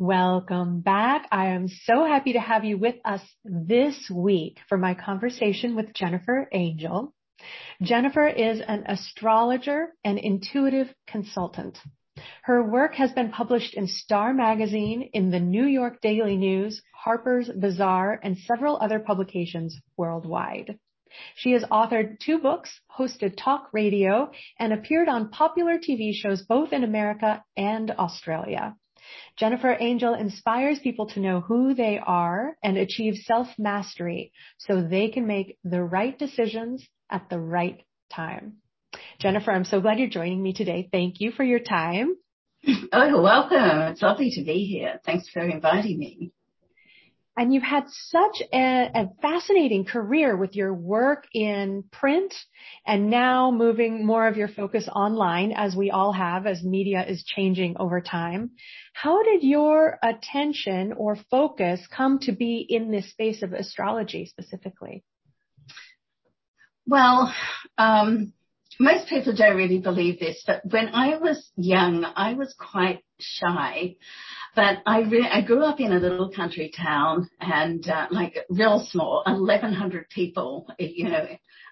Welcome back. I am so happy to have you with us this week for my conversation with Jennifer Angel. Jennifer is an astrologer and intuitive consultant. Her work has been published in Star Magazine, in the New York Daily News, Harper's Bazaar, and several other publications worldwide. She has authored two books, hosted talk radio, and appeared on popular TV shows both in America and Australia. Jennifer Angel inspires people to know who they are and achieve self-mastery so they can make the right decisions at the right time. Jennifer, I'm so glad you're joining me today. Thank you for your time. Oh, you're welcome. It's lovely to be here. Thanks for inviting me. And you've had such a, a, fascinating career with your work in print and now moving more of your focus online as we all have as media is changing over time. How did your attention or focus come to be in this space of astrology specifically? Well, um, most people don't really believe this, but when I was young, I was quite shy. But I re- I grew up in a little country town and uh, like real small, 1,100 people, you know,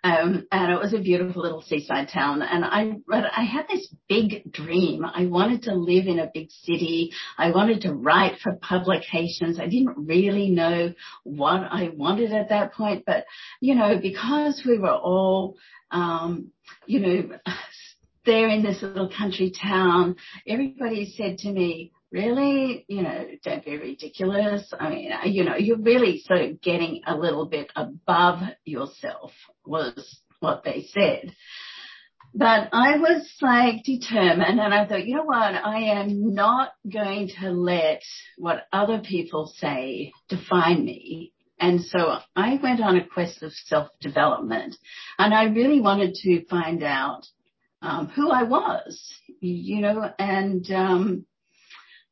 um, and it was a beautiful little seaside town. And I, but I had this big dream. I wanted to live in a big city. I wanted to write for publications. I didn't really know what I wanted at that point, but you know, because we were all, um, you know, there in this little country town, everybody said to me, really, you know, don't be ridiculous. I mean, you know, you're really sort of getting a little bit above yourself was what they said. But I was like determined and I thought, you know what? I am not going to let what other people say define me. And so I went on a quest of self-development and I really wanted to find out um, who I was, you know, and um,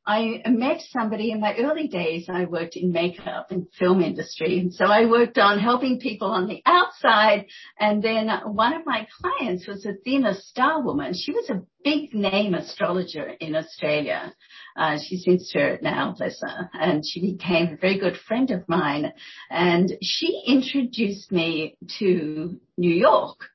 I met somebody in my early days. I worked in makeup and film industry. And so I worked on helping people on the outside. And then one of my clients was Athena Starwoman. She was a big name astrologer in Australia. Uh, she's in spirit now, bless her. And she became a very good friend of mine. And she introduced me to New York.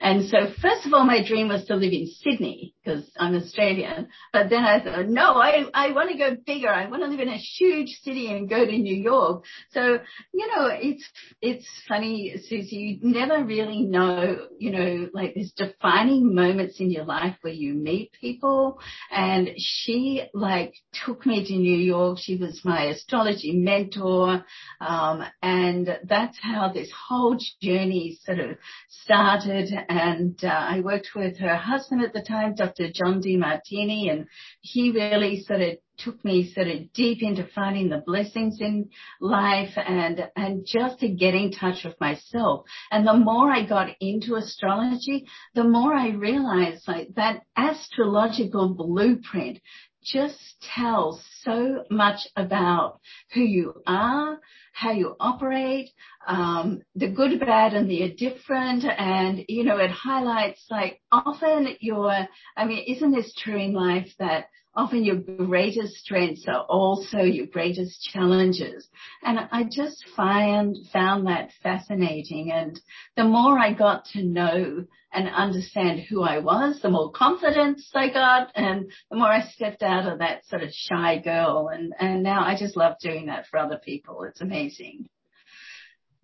And so first of all, my dream was to live in Sydney because I'm Australian. But then I thought, no, I, I want to go bigger. I want to live in a huge city and go to New York. So, you know, it's, it's funny, Susie, you never really know, you know, like there's defining moments in your life where you meet people. And she like took me to New York. She was my astrology mentor. Um, and that's how this whole journey sort of started and uh, I worked with her husband at the time, Dr. John Demartini, and he really sort of took me sort of deep into finding the blessings in life and and just to get in touch with myself. And the more I got into astrology, the more I realized like that astrological blueprint just tells so much about who you are, how you operate, um, the good, bad, and the indifferent. And, you know, it highlights like often your, I mean, isn't this true in life that often your greatest strengths are also your greatest challenges. And I just find, found that fascinating. And the more I got to know and understand who I was, the more confidence I got and the more I stepped out of that sort of shy girl. And, and now I just love doing that for other people. It's amazing.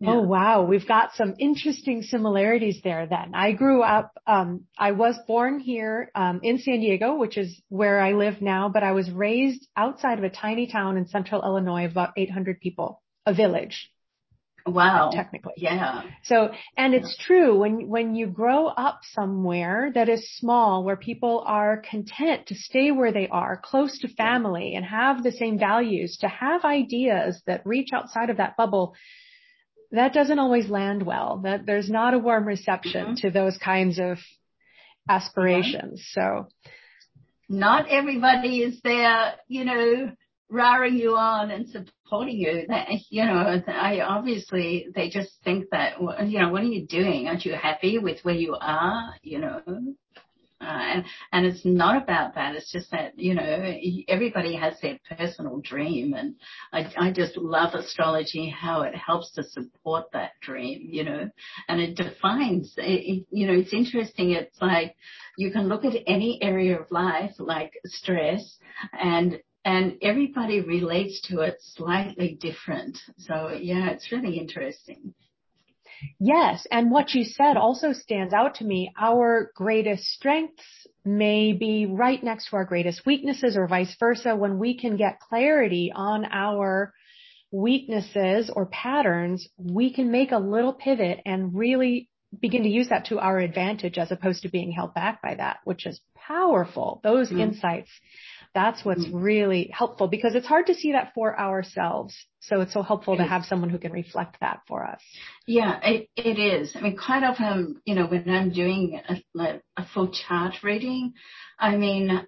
Yeah. Oh wow, we've got some interesting similarities there then. I grew up, um, I was born here um, in San Diego, which is where I live now, but I was raised outside of a tiny town in central Illinois of about 800 people, a village. Wow. Technically. Yeah. So, and it's true when, when you grow up somewhere that is small, where people are content to stay where they are, close to family and have the same values, to have ideas that reach outside of that bubble, that doesn't always land well. That there's not a warm reception mm-hmm. to those kinds of aspirations. So not everybody is there, you know, raring you on and supporting you. That, you know, I obviously they just think that, you know, what are you doing? Aren't you happy with where you are? You know. Uh, and, and it's not about that. It's just that, you know, everybody has their personal dream. And I, I just love astrology, how it helps to support that dream, you know, and it defines, it, you know, it's interesting. It's like you can look at any area of life, like stress, and and everybody relates to it slightly different. So yeah, it's really interesting. Yes. And what you said also stands out to me. Our greatest strengths may be right next to our greatest weaknesses or vice versa when we can get clarity on our weaknesses or patterns, we can make a little pivot and really begin to use that to our advantage as opposed to being held back by that, which is powerful. Those mm. insights that's what's mm-hmm. really helpful because it's hard to see that for ourselves. So it's so helpful to have someone who can reflect that for us. Yeah, it, it is. I mean, quite often, you know, when I'm doing a, a full chart reading, I mean,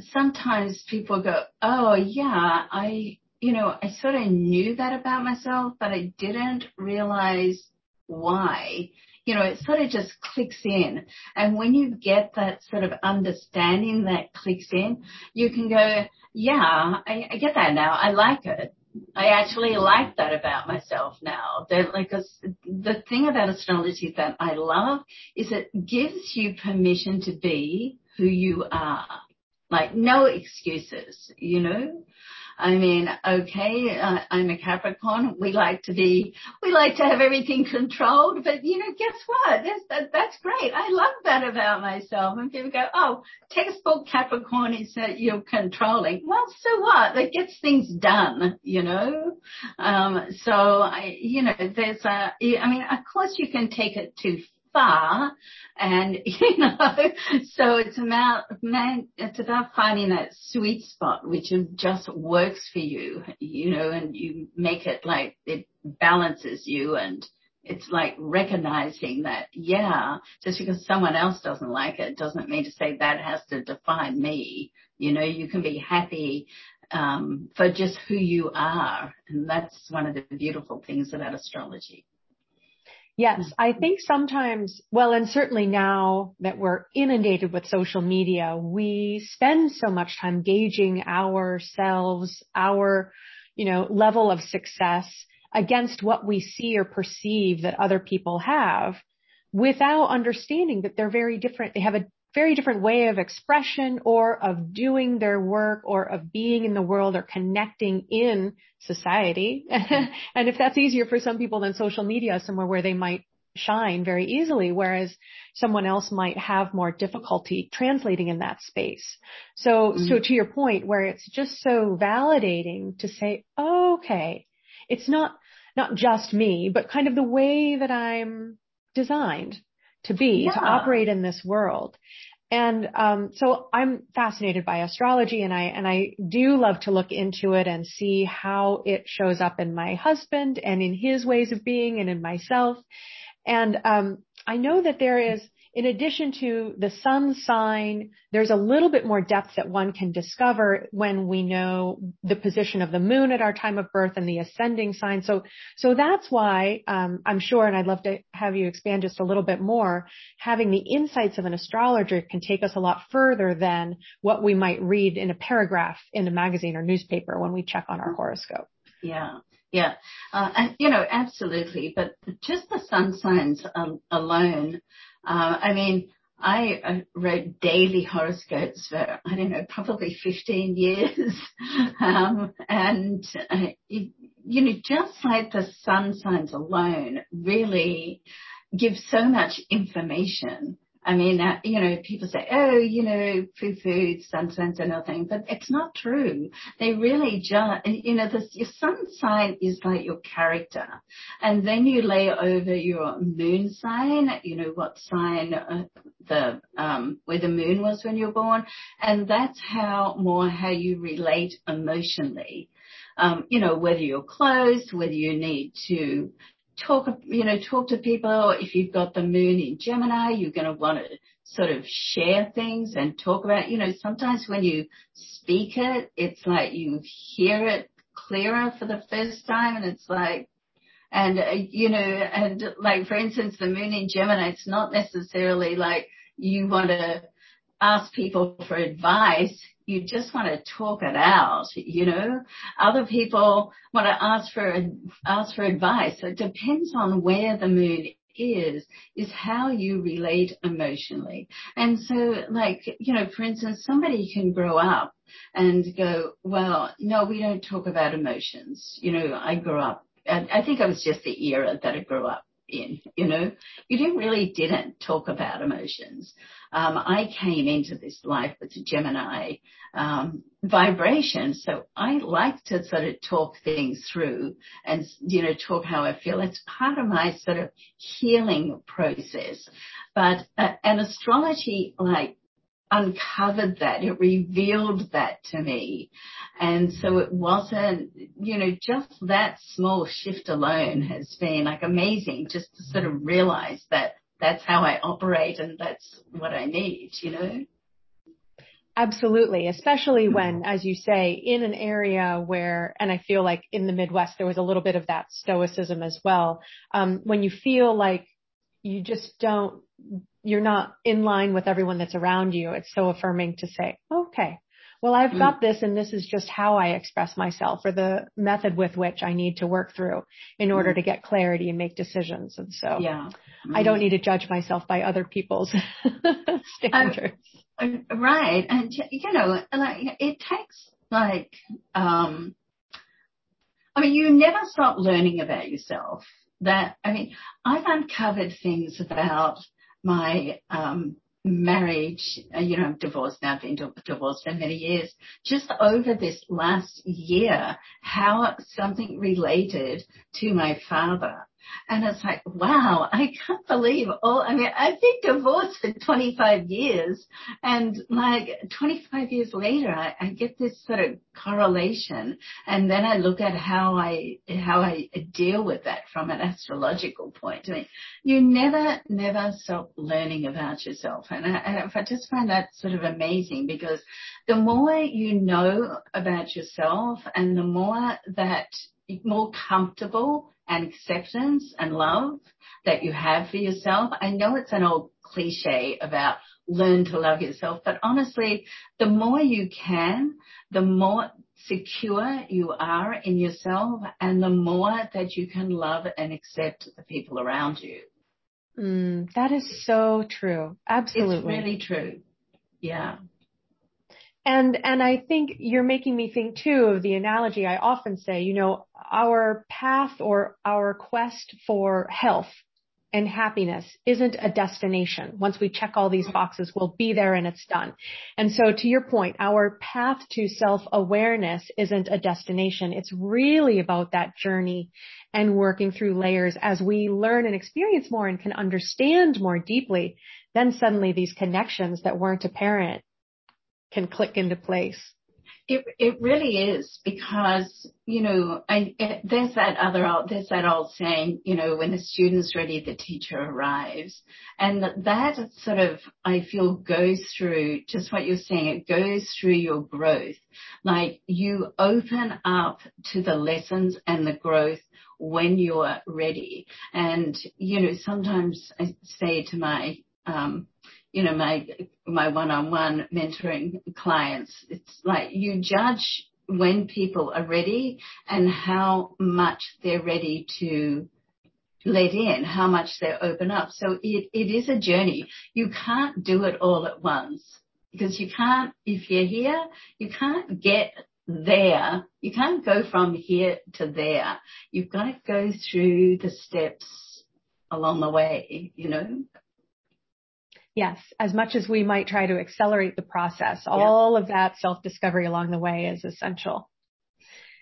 sometimes people go, oh yeah, I, you know, I sort of knew that about myself, but I didn't realize why you know, it sort of just clicks in. And when you get that sort of understanding that clicks in, you can go, yeah, I, I get that now. I like it. I actually like that about myself now. That like the thing about astrology that I love is it gives you permission to be who you are. Like no excuses, you know? I mean, okay, uh, I'm a Capricorn. We like to be, we like to have everything controlled, but you know, guess what? That's, that, that's great. I love that about myself. And people go, oh, textbook Capricorn is that you're controlling. Well, so what? That gets things done, you know? Um, so I, you know, there's a, I mean, of course you can take it too far and you know so it's about man it's about finding that sweet spot which just works for you you know and you make it like it balances you and it's like recognizing that yeah just because someone else doesn't like it doesn't mean to say that has to define me. You know you can be happy um, for just who you are and that's one of the beautiful things about astrology Yes, mm-hmm. I think sometimes, well, and certainly now that we're inundated with social media, we spend so much time gauging ourselves, our, you know, level of success against what we see or perceive that other people have without understanding that they're very different. They have a very different way of expression or of doing their work or of being in the world or connecting in society. and if that's easier for some people than social media, somewhere where they might shine very easily, whereas someone else might have more difficulty translating in that space. So, mm-hmm. so to your point, where it's just so validating to say, oh, okay, it's not, not just me, but kind of the way that I'm designed to be, yeah. to operate in this world. And um, so I'm fascinated by astrology, and I and I do love to look into it and see how it shows up in my husband and in his ways of being and in myself. And um, I know that there is in addition to the sun sign, there's a little bit more depth that one can discover when we know the position of the moon at our time of birth and the ascending sign. So, so that's why um, I'm sure, and I'd love to have you expand just a little bit more. Having the insights of an astrologer can take us a lot further than what we might read in a paragraph in a magazine or newspaper when we check on our horoscope. Yeah. Yeah, uh, and you know, absolutely. But just the sun signs um, alone I mean, I uh, wrote daily horoscopes for, I don't know, probably 15 years. um, and, uh, you know, just like the sun signs alone really give so much information I mean, uh, you know, people say, oh, you know, poo poo, sun signs and nothing, but it's not true. They really just, you know, this, your sun sign is like your character. And then you lay over your moon sign, you know, what sign, uh, the, um, where the moon was when you were born. And that's how more how you relate emotionally. Um, you know, whether you're closed, whether you need to talk, you know, talk to people. If you've got the moon in Gemini, you're going to want to sort of share things and talk about, you know, sometimes when you speak it, it's like you hear it clearer for the first time and it's like, and, uh, you know, and like, for instance, the moon in Gemini, it's not necessarily like you want to ask people for advice, you just want to talk it out, you know. Other people want to ask for ask for advice. So it depends on where the mood is, is how you relate emotionally. And so, like, you know, for instance, somebody can grow up and go, well, no, we don't talk about emotions. You know, I grew up, I think I was just the era that I grew up in, you know, you really didn't talk about emotions. Um, I came into this life with a Gemini um, vibration, so I like to sort of talk things through and you know talk how I feel. It's part of my sort of healing process. But uh, an astrology like uncovered that. It revealed that to me. And so it wasn't, you know, just that small shift alone has been like amazing just to sort of realize that that's how I operate and that's what I need, you know? Absolutely, especially when, as you say, in an area where, and I feel like in the Midwest, there was a little bit of that stoicism as well. Um, when you feel like you just don't you're not in line with everyone that's around you, it's so affirming to say, okay, well, I've got mm. this and this is just how I express myself or the method with which I need to work through in order mm. to get clarity and make decisions. And so yeah. Mm. I don't need to judge myself by other people's standards. Uh, right. And, you know, like it takes like, um, I mean, you never stop learning about yourself. That, I mean, I've uncovered things about my um, marriage, uh, you know, I'm divorced now, I've been divorced for many years, just over this last year, how something related to my father and it's like, wow, I can't believe all, I mean, I've been divorced for 25 years and like 25 years later, I, I get this sort of correlation and then I look at how I, how I deal with that from an astrological point. I mean, you never, never stop learning about yourself. And I, I just find that sort of amazing because the more you know about yourself and the more that more comfortable and acceptance and love that you have for yourself. I know it's an old cliche about learn to love yourself, but honestly, the more you can, the more secure you are in yourself and the more that you can love and accept the people around you. Mm, that is so true. Absolutely. It's really true. Yeah. And, and I think you're making me think too of the analogy I often say, you know, our path or our quest for health and happiness isn't a destination. Once we check all these boxes, we'll be there and it's done. And so to your point, our path to self-awareness isn't a destination. It's really about that journey and working through layers as we learn and experience more and can understand more deeply. Then suddenly these connections that weren't apparent can click into place. It it really is because you know I, it, there's that other there's that old saying you know when the student's ready the teacher arrives. And that sort of I feel goes through just what you're saying it goes through your growth. Like you open up to the lessons and the growth when you're ready. And you know sometimes I say to my um, you know, my, my one-on-one mentoring clients, it's like you judge when people are ready and how much they're ready to let in, how much they open up. So it, it is a journey. You can't do it all at once because you can't, if you're here, you can't get there. You can't go from here to there. You've got to go through the steps along the way, you know. Yes, as much as we might try to accelerate the process, yeah. all of that self-discovery along the way is essential.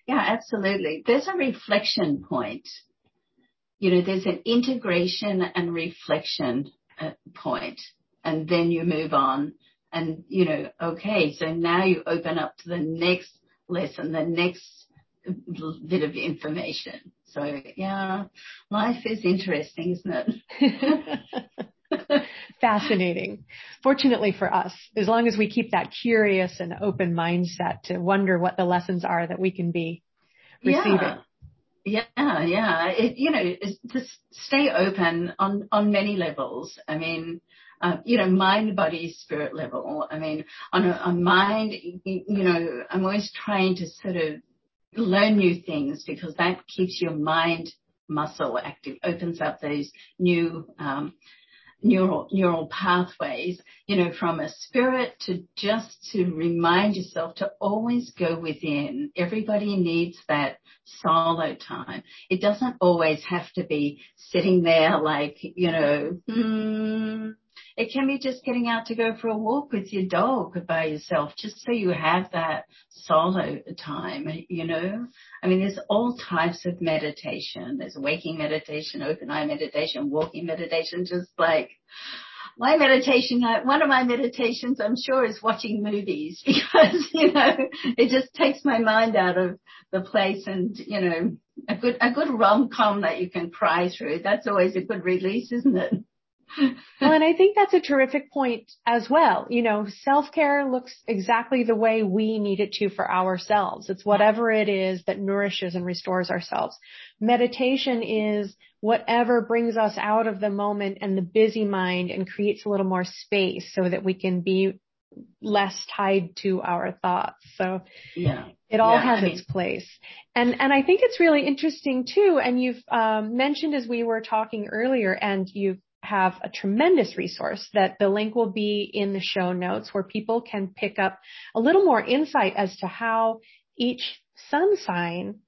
Yeah, absolutely. There's a reflection point. You know, there's an integration and reflection uh, point, and then you move on. And, you know, okay, so now you open up to the next lesson, the next bit of information. So yeah, life is interesting, isn't it? fascinating. Fortunately for us, as long as we keep that curious and open mindset to wonder what the lessons are that we can be receiving. Yeah. Yeah, yeah. It, you know, just stay open on, on many levels. I mean, uh, you know, mind, body, spirit level. I mean, on a, a mind, you know, I'm always trying to sort of learn new things because that keeps your mind muscle active, opens up those new um, neural neural pathways, you know, from a spirit to just to remind yourself to always go within. Everybody needs that solo time. It doesn't always have to be sitting there like, you know, hmm, it can be just getting out to go for a walk with your dog by yourself, just so you have that solo time, you know? I mean, there's all types of meditation. There's waking meditation, open eye meditation, walking meditation, just like my meditation, one of my meditations, I'm sure, is watching movies because, you know, it just takes my mind out of the place and, you know, a good, a good rom-com that you can cry through. That's always a good release, isn't it? well, and I think that's a terrific point as well. You know, self-care looks exactly the way we need it to for ourselves. It's whatever it is that nourishes and restores ourselves. Meditation is whatever brings us out of the moment and the busy mind and creates a little more space so that we can be less tied to our thoughts. So yeah. it all yeah, has I mean, its place. And and I think it's really interesting too. And you've um, mentioned as we were talking earlier, and you've have a tremendous resource that the link will be in the show notes where people can pick up a little more insight as to how each sun sign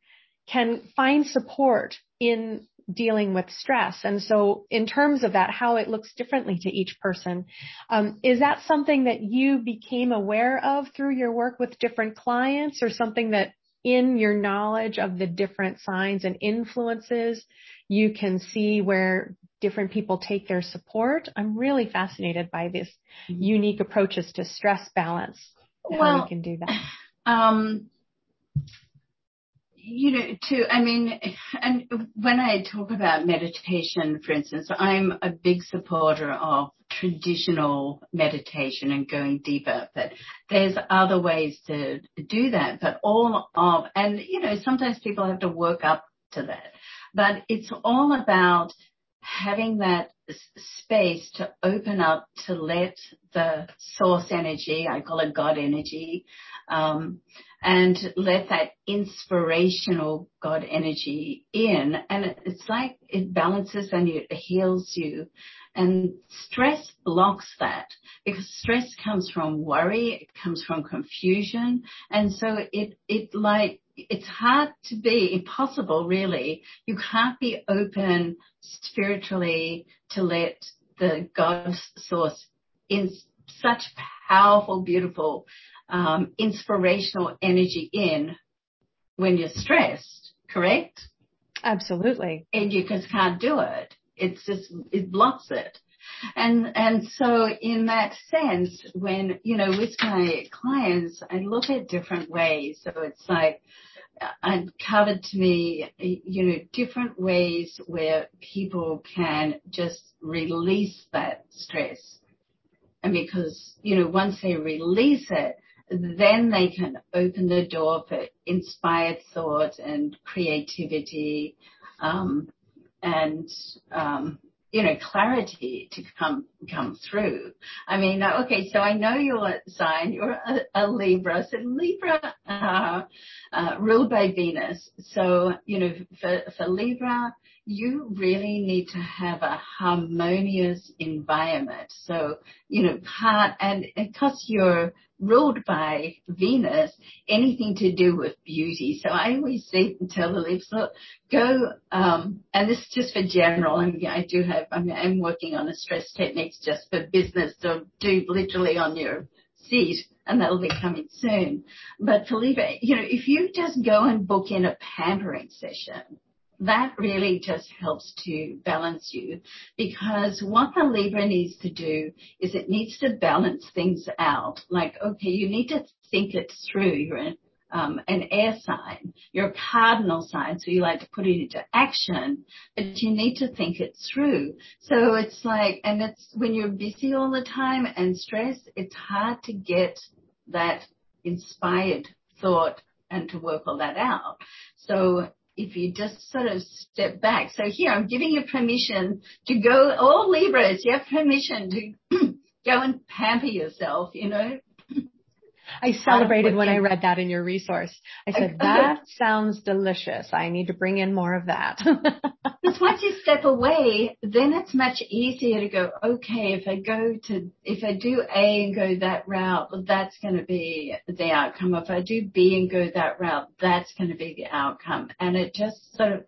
can find support in dealing with stress. And so in terms of that, how it looks differently to each person, um, is that something that you became aware of through your work with different clients or something that in your knowledge of the different signs and influences, you can see where different people take their support. I'm really fascinated by this mm-hmm. unique approaches to stress balance. Well, how we can do that. Um, you know, to, I mean, and when I talk about meditation, for instance, I'm a big supporter of traditional meditation and going deeper, but there's other ways to do that, but all of, and you know, sometimes people have to work up to that, but it's all about having that space to open up to let the source energy, I call it God energy, um, and let that inspirational God energy in. And it's like it balances and it heals you. And stress blocks that because stress comes from worry, it comes from confusion. And so it, it like it's hard to be impossible really. You can't be open spiritually to let the God source in such powerful, beautiful, um, inspirational energy in when you're stressed, correct? Absolutely. And you just can't do it. It's just, it blocks it. And, and so in that sense, when, you know, with my clients, I look at different ways. So it's like, uncovered to me, you know, different ways where people can just release that stress. And because, you know, once they release it, then they can open the door for inspired thought and creativity, um, and, um, you know, clarity to come, come through. I mean, okay, so I know your sign, you're a, Libra. So Libra, uh, uh, ruled by Venus. So, you know, for, for Libra, you really need to have a harmonious environment. So, you know, part, and because you're ruled by Venus, anything to do with beauty. So I always say and tell the Libras, look, go, um, and this is just for general. I, mean, I do have, I mean, I'm working on a stress techniques just for business, so do literally on your seat and that'll be coming soon. But for Libra, you know, if you just go and book in a pampering session, that really just helps to balance you because what the Libra needs to do is it needs to balance things out. Like, okay, you need to think it through. You're an, um, an air sign. You're a cardinal sign, so you like to put it into action, but you need to think it through. So it's like, and it's when you're busy all the time and stressed, it's hard to get that inspired thought and to work all that out. So if you just sort of step back. So here I'm giving you permission to go, all Libras, you have permission to go and pamper yourself, you know, I celebrated when I read that in your resource. I said, that sounds delicious. I need to bring in more of that. Because once you step away, then it's much easier to go, okay, if I go to, if I do A and go that route, that's going to be the outcome. If I do B and go that route, that's going to be the outcome. And it just sort of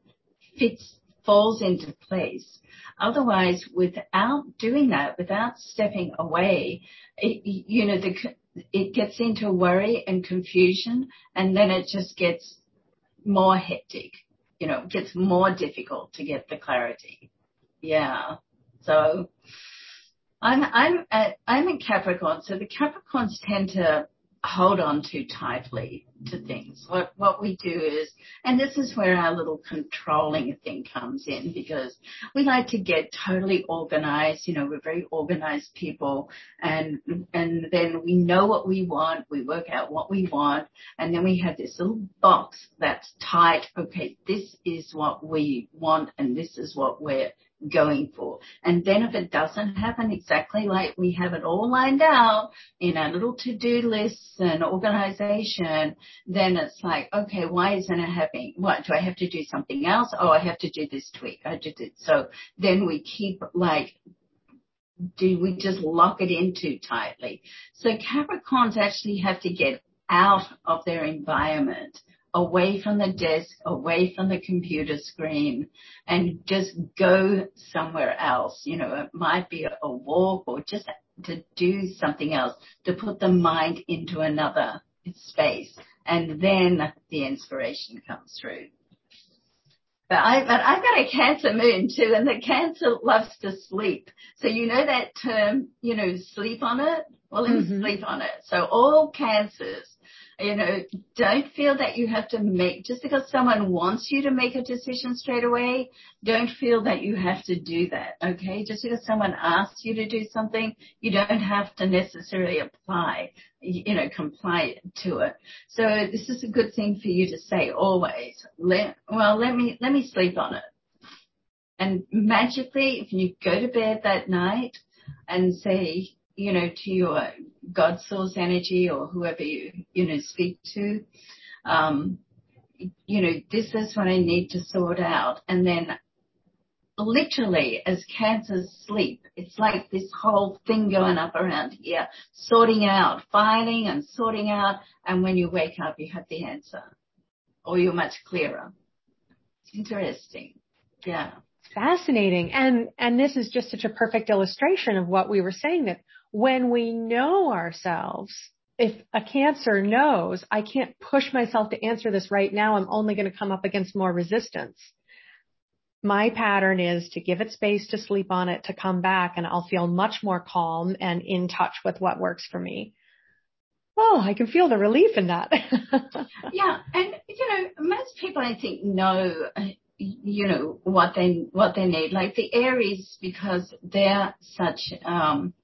fits, falls into place. Otherwise, without doing that, without stepping away, it, you know, the, it gets into worry and confusion and then it just gets more hectic. You know, it gets more difficult to get the clarity. Yeah. So I'm, I'm, I'm in Capricorn. So the Capricorns tend to hold on too tightly to things. What what we do is, and this is where our little controlling thing comes in because we like to get totally organized. You know, we're very organized people, and and then we know what we want. We work out what we want, and then we have this little box that's tight. Okay, this is what we want, and this is what we're going for. And then if it doesn't happen exactly like we have it all lined out in our little to-do lists and organization, then it's like, okay, why isn't it happening? What, do I have to do something else? Oh, I have to do this tweak. I did it. So then we keep like do we just lock it in too tightly? So Capricorns actually have to get out of their environment away from the desk, away from the computer screen, and just go somewhere else. You know, it might be a walk or just to do something else, to put the mind into another space. And then the inspiration comes through. But I, but I've got a cancer moon too, and the cancer loves to sleep. So you know that term, you know, sleep on it? Well, mm-hmm. sleep on it. So all cancers you know, don't feel that you have to make, just because someone wants you to make a decision straight away, don't feel that you have to do that, okay? Just because someone asks you to do something, you don't have to necessarily apply, you know, comply to it. So this is a good thing for you to say always. Let, well, let me, let me sleep on it. And magically, if you go to bed that night and say, you know, to your God source energy or whoever you, you know, speak to, um, you know, this is what I need to sort out. And then literally as cancers sleep, it's like this whole thing going up around here, sorting out, filing and sorting out. And when you wake up, you have the answer or you're much clearer. It's interesting. Yeah. Fascinating. And, and this is just such a perfect illustration of what we were saying that when we know ourselves, if a cancer knows, I can't push myself to answer this right now, I'm only going to come up against more resistance. My pattern is to give it space to sleep on it, to come back, and I'll feel much more calm and in touch with what works for me. Oh, I can feel the relief in that. yeah, and you know, most people I think know you know what they what they need like the aries because they're such um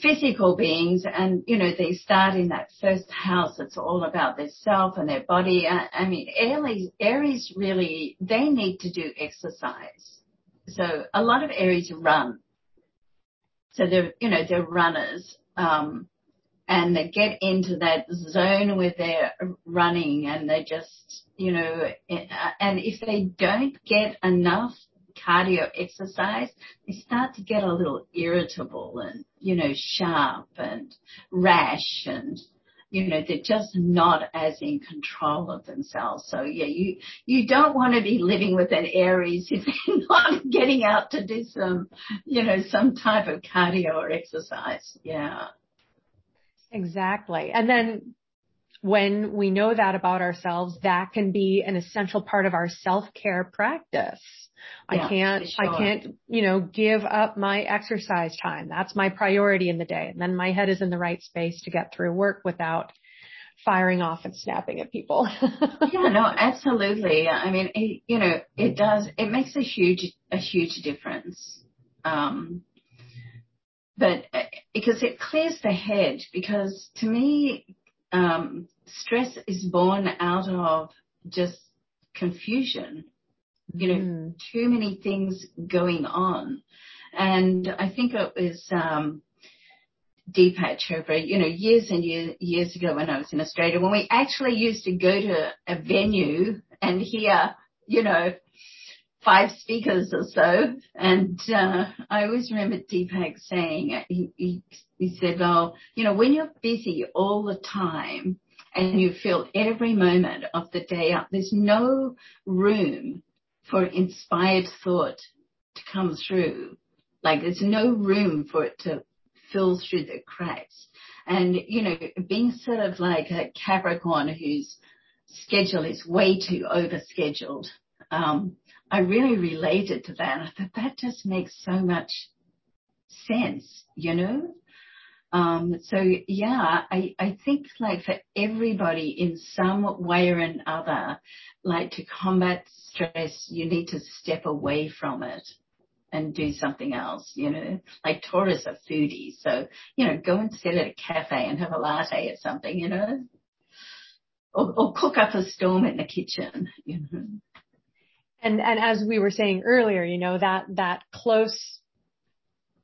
physical beings and you know they start in that first house it's all about their self and their body. I, I mean aries aries really they need to do exercise. So a lot of aries run. So they're you know they're runners um and they get into that zone where they're running and they just you know and if they don't get enough cardio exercise, they start to get a little irritable and, you know, sharp and rash and, you know, they're just not as in control of themselves. So yeah, you, you don't want to be living with an Aries if they're not getting out to do some, you know, some type of cardio or exercise. Yeah. Exactly. And then when we know that about ourselves, that can be an essential part of our self-care practice. Yeah, I can't, sure. I can't, you know, give up my exercise time. That's my priority in the day. And then my head is in the right space to get through work without firing off and snapping at people. yeah, no, absolutely. I mean, it, you know, it does, it makes a huge, a huge difference. Um, but uh, because it clears the head because to me, um, stress is born out of just confusion. You know, mm. too many things going on. And I think it was, um, Deepak Chopra, you know, years and years, years ago when I was in Australia, when we actually used to go to a venue and hear, you know, five speakers or so. And uh, I always remember Deepak saying, he, he, he said, well, you know, when you're busy all the time and you feel every moment of the day up, there's no room for inspired thought to come through. Like there's no room for it to fill through the cracks. And, you know, being sort of like a Capricorn whose schedule is way too overscheduled, um, I really related to that. And I thought that just makes so much sense, you know? Um, so yeah, I, I think like for everybody in some way or another, like to combat stress, you need to step away from it and do something else, you know, like Taurus are foodies. So, you know, go and sit at a cafe and have a latte or something, you know, or, or cook up a storm in the kitchen, you know. And, and as we were saying earlier, you know, that, that close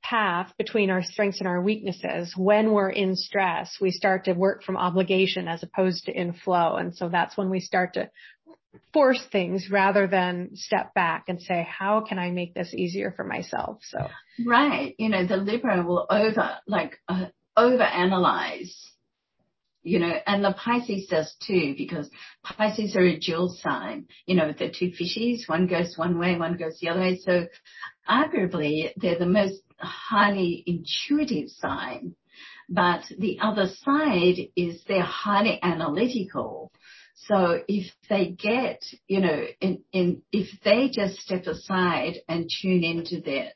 path between our strengths and our weaknesses. When we're in stress, we start to work from obligation as opposed to in flow. And so that's when we start to force things rather than step back and say, how can I make this easier for myself? So. Right. You know, the Libra will over, like, uh, over analyze, you know, and the Pisces does too, because Pisces are a dual sign, you know, the two fishies, one goes one way, one goes the other way. So arguably they're the most highly intuitive sign, but the other side is they're highly analytical so if they get, you know, in, in, if they just step aside and tune into their,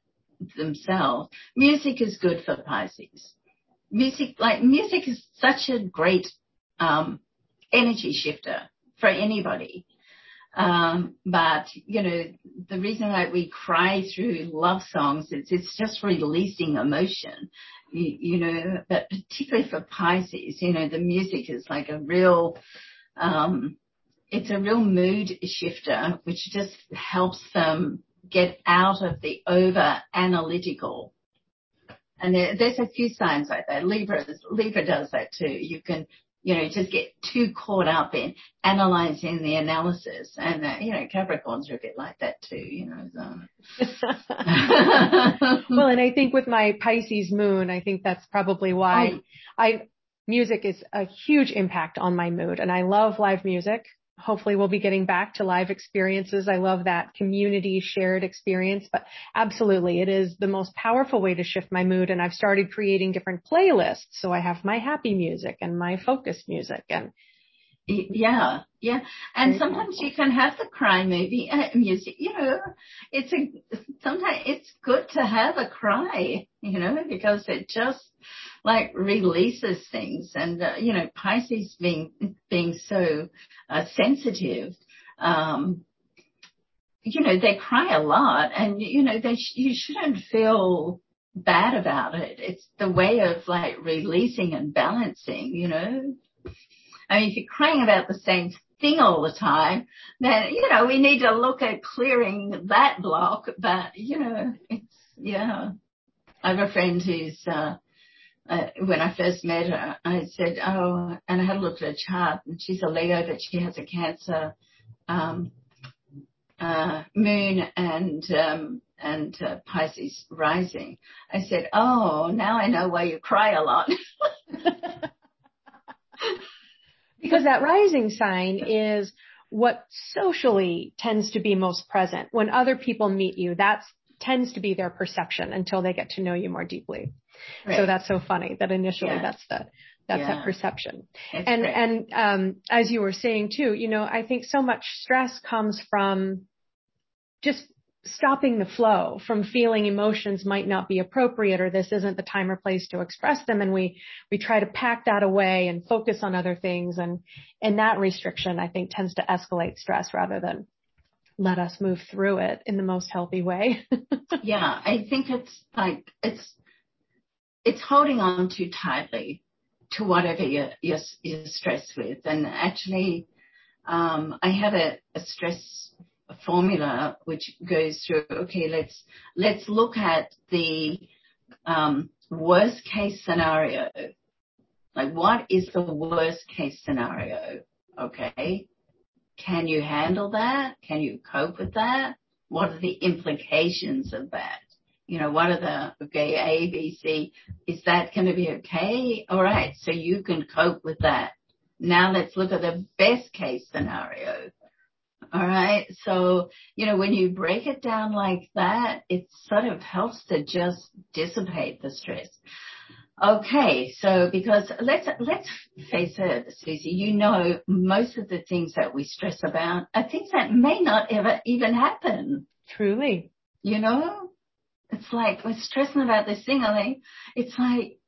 themselves, music is good for Pisces. Music, like music is such a great, um, energy shifter for anybody. Um, but you know, the reason why we cry through love songs is it's just releasing emotion, you, you know, but particularly for Pisces, you know, the music is like a real, um, it's a real mood shifter, which just helps them get out of the over analytical. And there, there's a few signs like that. Libra, Libra does that too. You can, you know, just get too caught up in analyzing the analysis. And, uh, you know, Capricorns are a bit like that too, you know. So. well, and I think with my Pisces moon, I think that's probably why oh. I, music is a huge impact on my mood and I love live music. Hopefully we'll be getting back to live experiences. I love that community shared experience, but absolutely it is the most powerful way to shift my mood. And I've started creating different playlists. So I have my happy music and my focused music and yeah, yeah. And sometimes you can have the cry movie uh, music. You know, it's a sometimes it's good to have a cry. You know, because it just like releases things. And uh, you know, Pisces being being so uh, sensitive. Um, you know, they cry a lot, and you know, they sh- you shouldn't feel bad about it. It's the way of like releasing and balancing. You know. I mean, if you're crying about the same thing all the time, then, you know, we need to look at clearing that block. But, you know, it's, yeah. I have a friend who's, uh, uh, when I first met her, I said, oh, and I had a look at her chart and she's a Leo, but she has a Cancer, um, uh, moon and, um, and uh, Pisces rising. I said, oh, now I know why you cry a lot. Because that rising sign is what socially tends to be most present. When other people meet you, that tends to be their perception until they get to know you more deeply. Right. So that's so funny that initially yeah. that's the, that's yeah. that perception. That's and, great. and, um, as you were saying too, you know, I think so much stress comes from just stopping the flow from feeling emotions might not be appropriate or this isn't the time or place to express them. And we we try to pack that away and focus on other things. And and that restriction I think tends to escalate stress rather than let us move through it in the most healthy way. yeah, I think it's like it's it's holding on too tightly to whatever you're, you're, you're stressed with. And actually um, I have a, a stress formula which goes through, okay, let's, let's look at the, um, worst case scenario. Like what is the worst case scenario? Okay. Can you handle that? Can you cope with that? What are the implications of that? You know, what are the, okay, A, B, C, is that going to be okay? All right. So you can cope with that. Now let's look at the best case scenario. All right. So, you know, when you break it down like that, it sort of helps to just dissipate the stress. Okay. So because let's, let's face it, Susie, you know, most of the things that we stress about are things that may not ever even happen. Truly. You know, it's like we're stressing about this thing. I think it's like,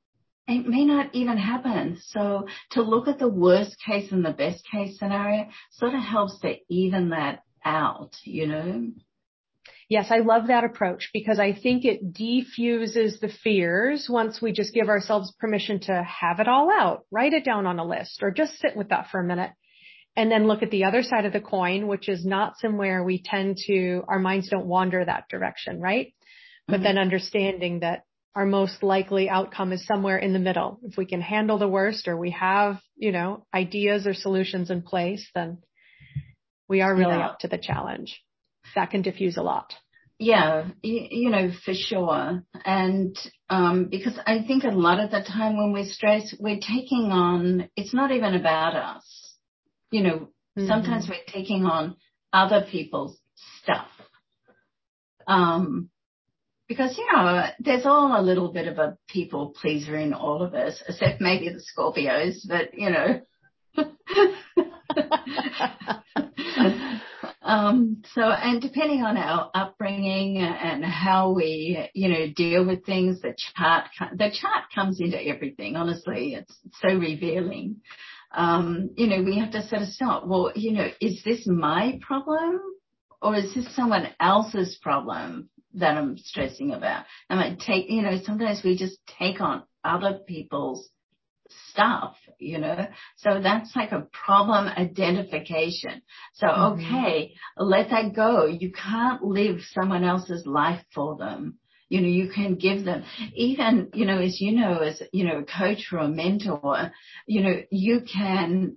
it may not even happen. So to look at the worst case and the best case scenario sort of helps to even that out, you know? Yes, I love that approach because I think it defuses the fears once we just give ourselves permission to have it all out, write it down on a list or just sit with that for a minute and then look at the other side of the coin, which is not somewhere we tend to, our minds don't wander that direction, right? Mm-hmm. But then understanding that our most likely outcome is somewhere in the middle. If we can handle the worst or we have, you know, ideas or solutions in place, then we are really yeah. up to the challenge. That can diffuse a lot. Yeah, you, you know, for sure. And um, because I think a lot of the time when we're stressed, we're taking on, it's not even about us. You know, mm-hmm. sometimes we're taking on other people's stuff. Um, because you know there's all a little bit of a people pleaser in all of us, except maybe the Scorpios, but you know. um, so, and depending on our upbringing and how we, you know, deal with things, the chart, the chart comes into everything. Honestly, it's so revealing. Um, you know, we have to sort of stop. Well, you know, is this my problem? or is this someone else's problem? That I'm stressing about. I might take, you know, sometimes we just take on other people's stuff, you know. So that's like a problem identification. So, mm-hmm. okay, let that go. You can't live someone else's life for them. You know, you can give them, even, you know, as you know, as, you know, a coach or a mentor, you know, you can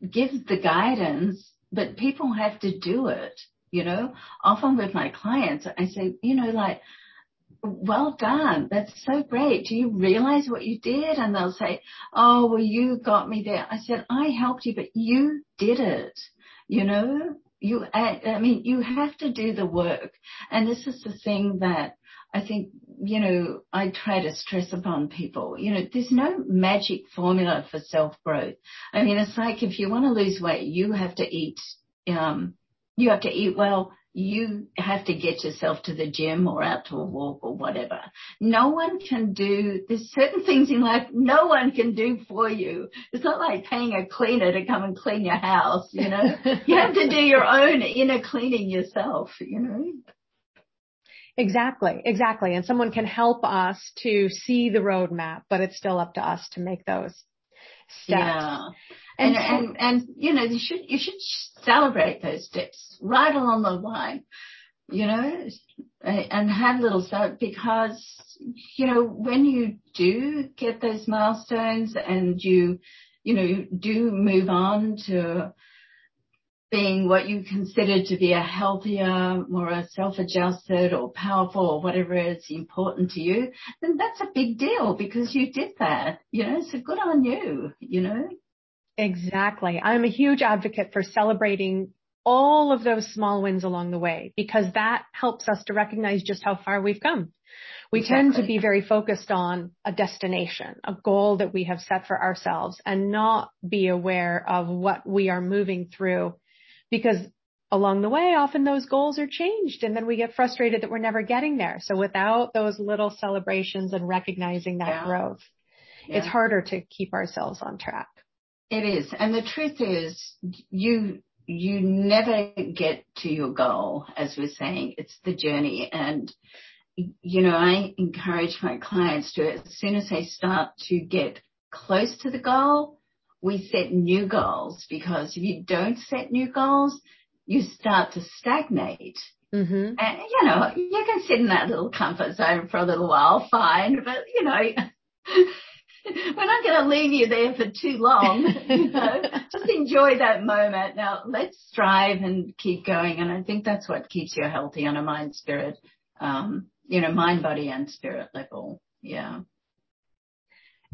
give the guidance, but people have to do it you know, often with my clients, I say, you know, like, well done. That's so great. Do you realize what you did? And they'll say, oh, well, you got me there. I said, I helped you, but you did it. You know, you, I mean, you have to do the work. And this is the thing that I think, you know, I try to stress upon people. You know, there's no magic formula for self growth. I mean, it's like if you want to lose weight, you have to eat, um, you have to eat well. You have to get yourself to the gym or out to a walk or whatever. No one can do, there's certain things in life no one can do for you. It's not like paying a cleaner to come and clean your house, you know. you have to do your own inner cleaning yourself, you know. Exactly, exactly. And someone can help us to see the roadmap, but it's still up to us to make those steps. Yeah. And, and, and, you know, you should, you should celebrate those steps right along the line, you know, and have little stuff because, you know, when you do get those milestones and you, you know, do move on to being what you consider to be a healthier, more self-adjusted or powerful or whatever is important to you, then that's a big deal because you did that, you know, so good on you, you know. Exactly. I'm a huge advocate for celebrating all of those small wins along the way because that helps us to recognize just how far we've come. We exactly. tend to be very focused on a destination, a goal that we have set for ourselves and not be aware of what we are moving through because along the way, often those goals are changed and then we get frustrated that we're never getting there. So without those little celebrations and recognizing that yeah. growth, yeah. it's harder to keep ourselves on track. It is. And the truth is you, you never get to your goal, as we're saying. It's the journey. And, you know, I encourage my clients to, as soon as they start to get close to the goal, we set new goals because if you don't set new goals, you start to stagnate. Mm-hmm. And, you know, you can sit in that little comfort zone for a little while, fine, but, you know, we're not going to leave you there for too long. you know, just enjoy that moment. Now let's strive and keep going. And I think that's what keeps you healthy on a mind, spirit, um, you know, mind, body and spirit level. Yeah.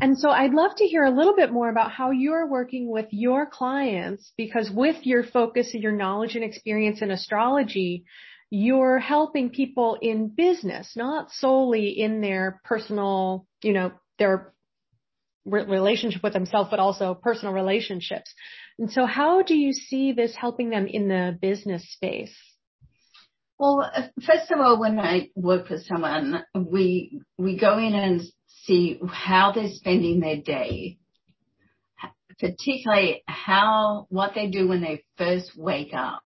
And so I'd love to hear a little bit more about how you're working with your clients because with your focus and your knowledge and experience in astrology, you're helping people in business, not solely in their personal, you know, their relationship with themselves, but also personal relationships. And so how do you see this helping them in the business space? Well, uh, first of all, when I work with someone, we, we go in and see how they're spending their day, particularly how, what they do when they first wake up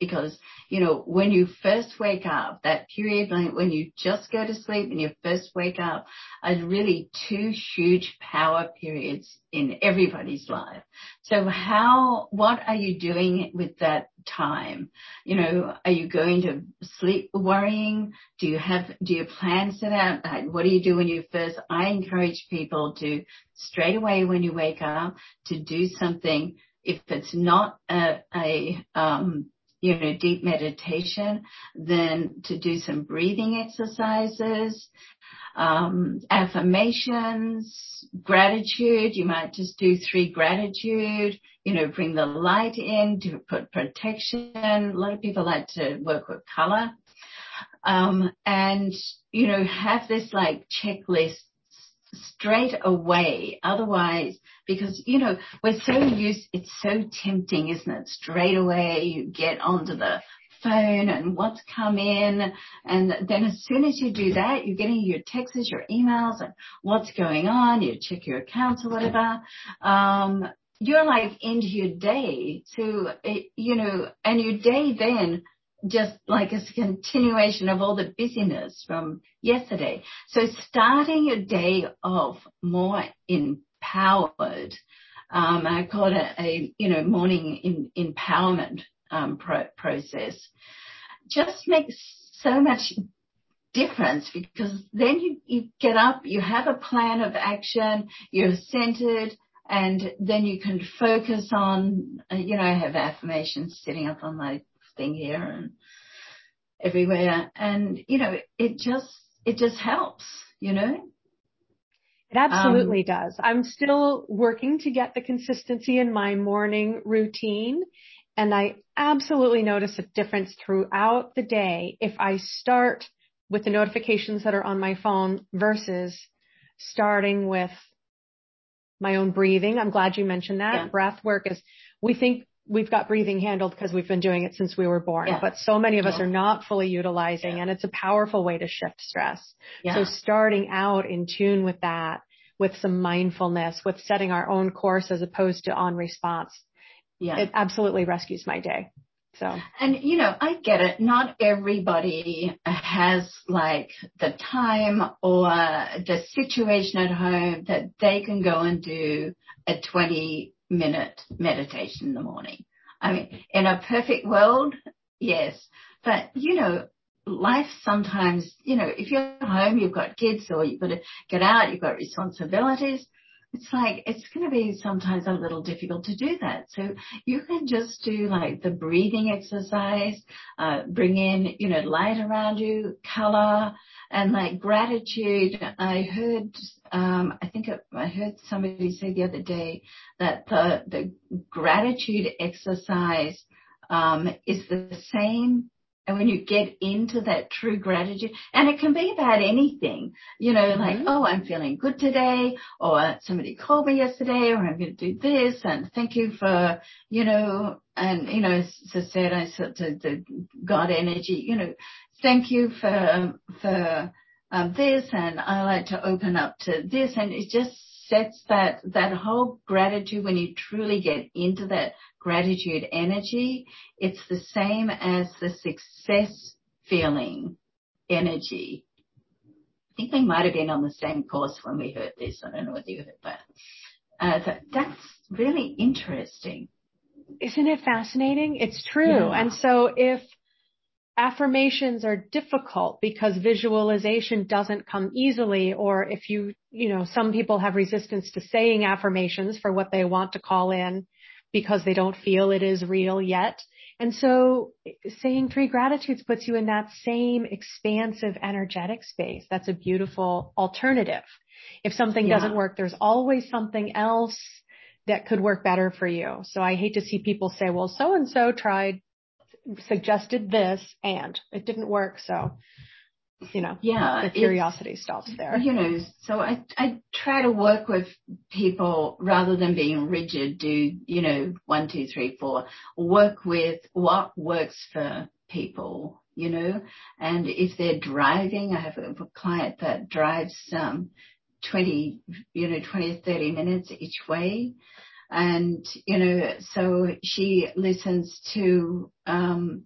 because, you know, when you first wake up, that period when you just go to sleep and you first wake up are really two huge power periods in everybody's life. So how, what are you doing with that time? You know, are you going to sleep worrying? Do you have, do you plan set out? What do you do when you first, I encourage people to straight away when you wake up to do something if it's not a, a um, you know, deep meditation, then to do some breathing exercises, um, affirmations, gratitude. You might just do three gratitude, you know, bring the light in to put protection. A lot of people like to work with color. Um, and, you know, have this like checklist straight away. Otherwise, because, you know, we're so used, it's so tempting, isn't it? Straight away you get onto the phone and what's come in. And then as soon as you do that, you're getting your texts, your emails and what's going on. You check your accounts or whatever. Um, you're like into your day. So, it, you know, and your day then just like a continuation of all the busyness from yesterday. So starting your day off more empowered, um, I call it a, a you know morning in, empowerment um, pro- process. Just makes so much difference because then you, you get up, you have a plan of action, you're centered, and then you can focus on, uh, you know, I have affirmations sitting up on my thing here and everywhere. And, you know, it just, it just helps, you know? It absolutely um, does. I'm still working to get the consistency in my morning routine. And I absolutely notice a difference throughout the day if I start with the notifications that are on my phone versus starting with my own breathing. I'm glad you mentioned that. Yeah. Breath work is, we think we've got breathing handled because we've been doing it since we were born, yeah. but so many of us yeah. are not fully utilizing yeah. and it's a powerful way to shift stress. So starting out in tune with that, with some mindfulness, with setting our own course as opposed to on response. Yeah. It absolutely rescues my day. So. And you know, I get it. Not everybody has like the time or the situation at home that they can go and do a 20 minute meditation in the morning. I mean, in a perfect world, yes. But, you know, life sometimes, you know, if you're home, you've got kids or you've got to get out, you've got responsibilities. It's like, it's going to be sometimes a little difficult to do that. So you can just do like the breathing exercise, uh, bring in, you know, light around you, color and like gratitude. I heard um, I think I heard somebody say the other day that the, the gratitude exercise um, is the same and when you get into that true gratitude, and it can be about anything, you know, mm-hmm. like, oh, I'm feeling good today, or somebody called me yesterday, or I'm going to do this, and thank you for, you know, and, you know, as I said, I said to the God energy, you know, thank you for, for um, this and I like to open up to this and it just sets that, that whole gratitude when you truly get into that gratitude energy, it's the same as the success feeling energy. I think they might have been on the same course when we heard this. I don't know whether you heard that. Uh, that, that's really interesting. Isn't it fascinating? It's true. Yeah. And so if affirmations are difficult because visualization doesn't come easily or if you, you know, some people have resistance to saying affirmations for what they want to call in because they don't feel it is real yet. And so saying three gratitudes puts you in that same expansive energetic space. That's a beautiful alternative. If something yeah. doesn't work, there's always something else that could work better for you. So I hate to see people say, well, so and so tried suggested this and it didn't work. So, you know, yeah, the curiosity stops there. You know, so I, I try to work with people rather than being rigid, do, you know, one, two, three, four, work with what works for people, you know, and if they're driving, I have a client that drives, um, 20, you know, 20 or 30 minutes each way and you know so she listens to um,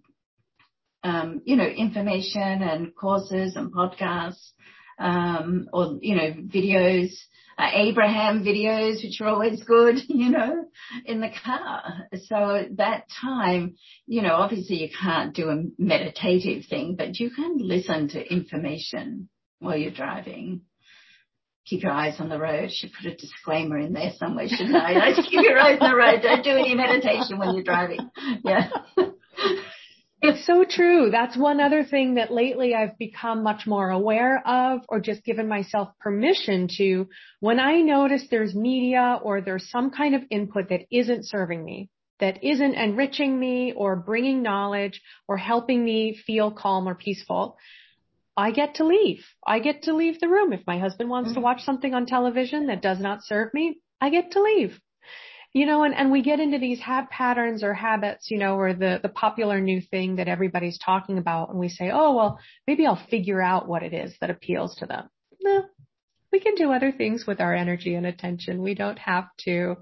um, you know information and courses and podcasts um, or you know videos uh, Abraham videos which are always good you know in the car. So that time you know obviously you can't do a meditative thing but you can listen to information while you're driving keep your eyes on the road. Should put a disclaimer in there somewhere, shouldn't I? keep your eyes on the road. Don't do any meditation when you're driving. Yeah. It's so true. That's one other thing that lately I've become much more aware of or just given myself permission to when I notice there's media or there's some kind of input that isn't serving me, that isn't enriching me or bringing knowledge or helping me feel calm or peaceful. I get to leave. I get to leave the room. If my husband wants mm-hmm. to watch something on television that does not serve me, I get to leave. You know, and, and we get into these habit patterns or habits, you know, or the, the popular new thing that everybody's talking about and we say, oh, well, maybe I'll figure out what it is that appeals to them. No, we can do other things with our energy and attention. We don't have to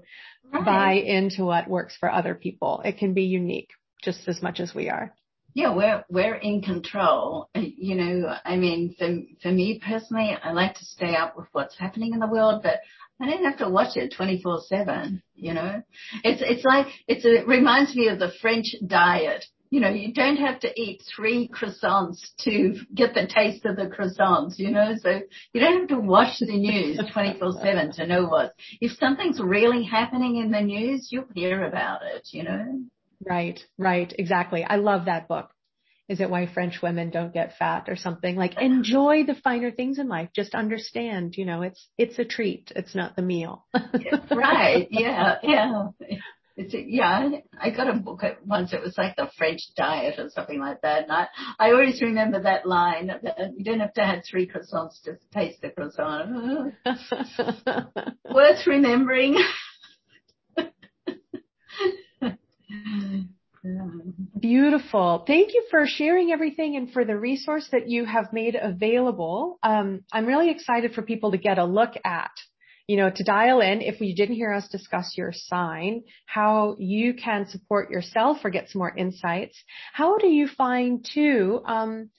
right. buy into what works for other people. It can be unique just as much as we are yeah, we're we're in control. Uh, you know, I mean, for for me personally, I like to stay up with what's happening in the world, but I don't have to watch it 24/7. You know, it's it's like it's a, it reminds me of the French diet. You know, you don't have to eat three croissants to get the taste of the croissants. You know, so you don't have to watch the news 24/7 to know what. If something's really happening in the news, you'll hear about it. You know. Right, right, exactly. I love that book. Is it why French women don't get fat or something? Like enjoy the finer things in life. Just understand, you know, it's it's a treat. It's not the meal. right. Yeah. Yeah. It's a, yeah, I got a book once. It was like the French diet or something like that. And I, I always remember that line that you don't have to have three croissants to taste the croissant. Worth remembering. Beautiful. Thank you for sharing everything and for the resource that you have made available. Um, I'm really excited for people to get a look at, you know, to dial in if you didn't hear us discuss your sign, how you can support yourself or get some more insights. How do you find too, um,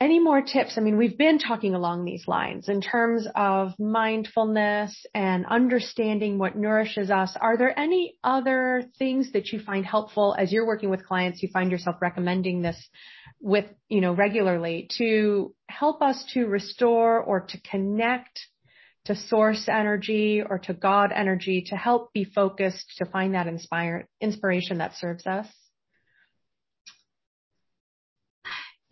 any more tips? I mean, we've been talking along these lines in terms of mindfulness and understanding what nourishes us. Are there any other things that you find helpful as you're working with clients? You find yourself recommending this with, you know, regularly to help us to restore or to connect to source energy or to God energy to help be focused to find that inspire, inspiration that serves us?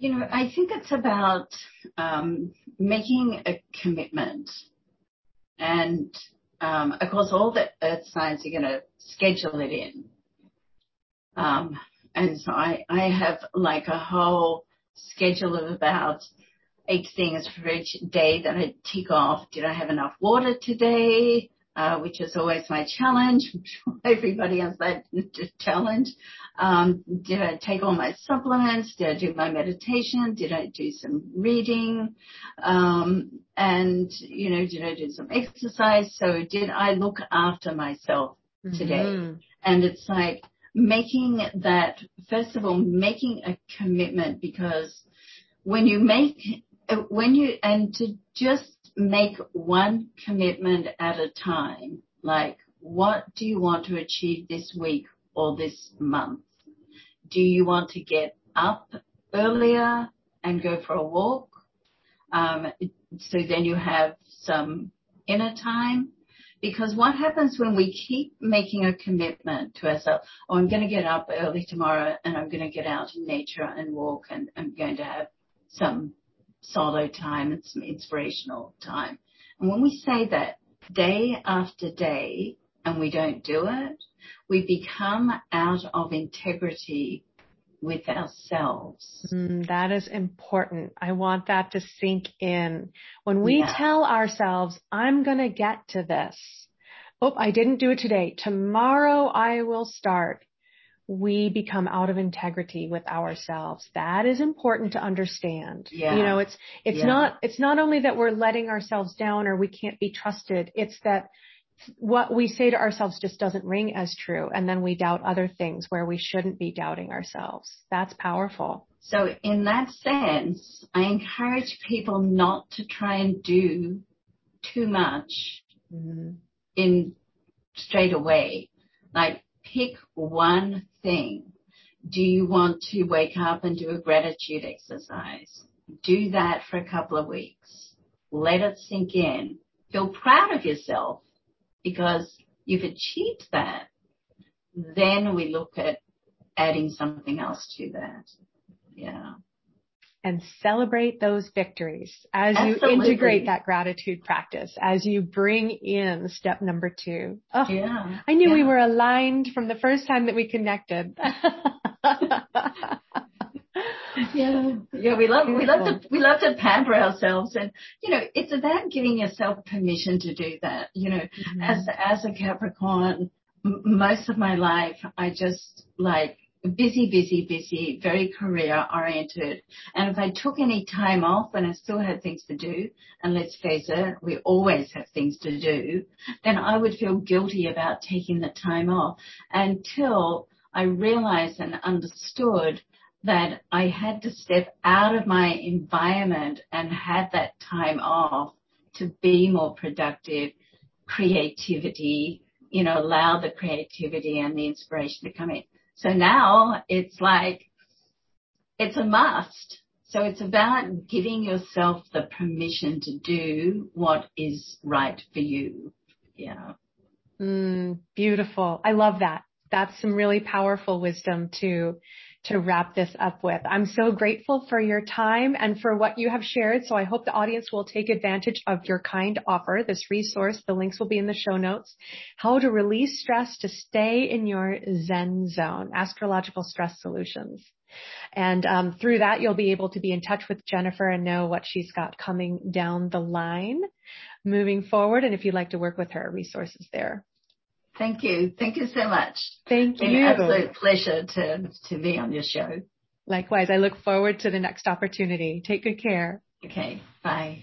You know, I think it's about um, making a commitment. And um, of course, all the earth signs are going to schedule it in. Um, and so I, I have like a whole schedule of about eight things for each day that I tick off. Did I have enough water today? Uh, which is always my challenge. Everybody has that challenge. Um, did I take all my supplements? Did I do my meditation? Did I do some reading? Um, and, you know, did I do some exercise? So did I look after myself today? Mm-hmm. And it's like making that, first of all, making a commitment because when you make, when you, and to just make one commitment at a time Like, what do you want to achieve this week or this month? Do you want to get up earlier and go for a walk? Um, so then you have some inner time. Because what happens when we keep making a commitment to ourselves, oh, I'm going to get up early tomorrow and I'm going to get out in nature and walk and I'm going to have some solo time and some inspirational time. And when we say that day after day and we don't do it, we become out of integrity with ourselves. Mm, that is important. I want that to sink in. When we yeah. tell ourselves, I'm going to get to this. Oh, I didn't do it today. Tomorrow I will start. We become out of integrity with ourselves. That is important to understand. Yeah. You know, it's, it's yeah. not, it's not only that we're letting ourselves down or we can't be trusted. It's that what we say to ourselves just doesn't ring as true. And then we doubt other things where we shouldn't be doubting ourselves. That's powerful. So in that sense, I encourage people not to try and do too much mm-hmm. in straight away. Like pick one thing. Do you want to wake up and do a gratitude exercise? Do that for a couple of weeks. Let it sink in. Feel proud of yourself because you've achieved that, then we look at adding something else to that. Yeah. And celebrate those victories as Absolutely. you integrate that gratitude practice, as you bring in step number two. Oh, yeah. I knew yeah. we were aligned from the first time that we connected. yeah, yeah, we love we love to we love to pamper ourselves, and you know, it's about giving yourself permission to do that. You know, mm-hmm. as as a Capricorn, m- most of my life I just like busy, busy, busy, very career oriented. And if I took any time off and I still had things to do, and let's face it, we always have things to do, then I would feel guilty about taking the time off until I realized and understood that I had to step out of my environment and have that time off to be more productive, creativity, you know, allow the creativity and the inspiration to come in. So now it's like, it's a must. So it's about giving yourself the permission to do what is right for you. Yeah. Mm, beautiful. I love that. That's some really powerful wisdom to to wrap this up with. I'm so grateful for your time and for what you have shared. So I hope the audience will take advantage of your kind offer, this resource. The links will be in the show notes. How to release stress to stay in your Zen zone, astrological stress solutions. And um, through that, you'll be able to be in touch with Jennifer and know what she's got coming down the line moving forward. And if you'd like to work with her, resources there. Thank you. Thank you so much. Thank you. An absolute pleasure to, to be on your show. Likewise. I look forward to the next opportunity. Take good care. Okay. Bye.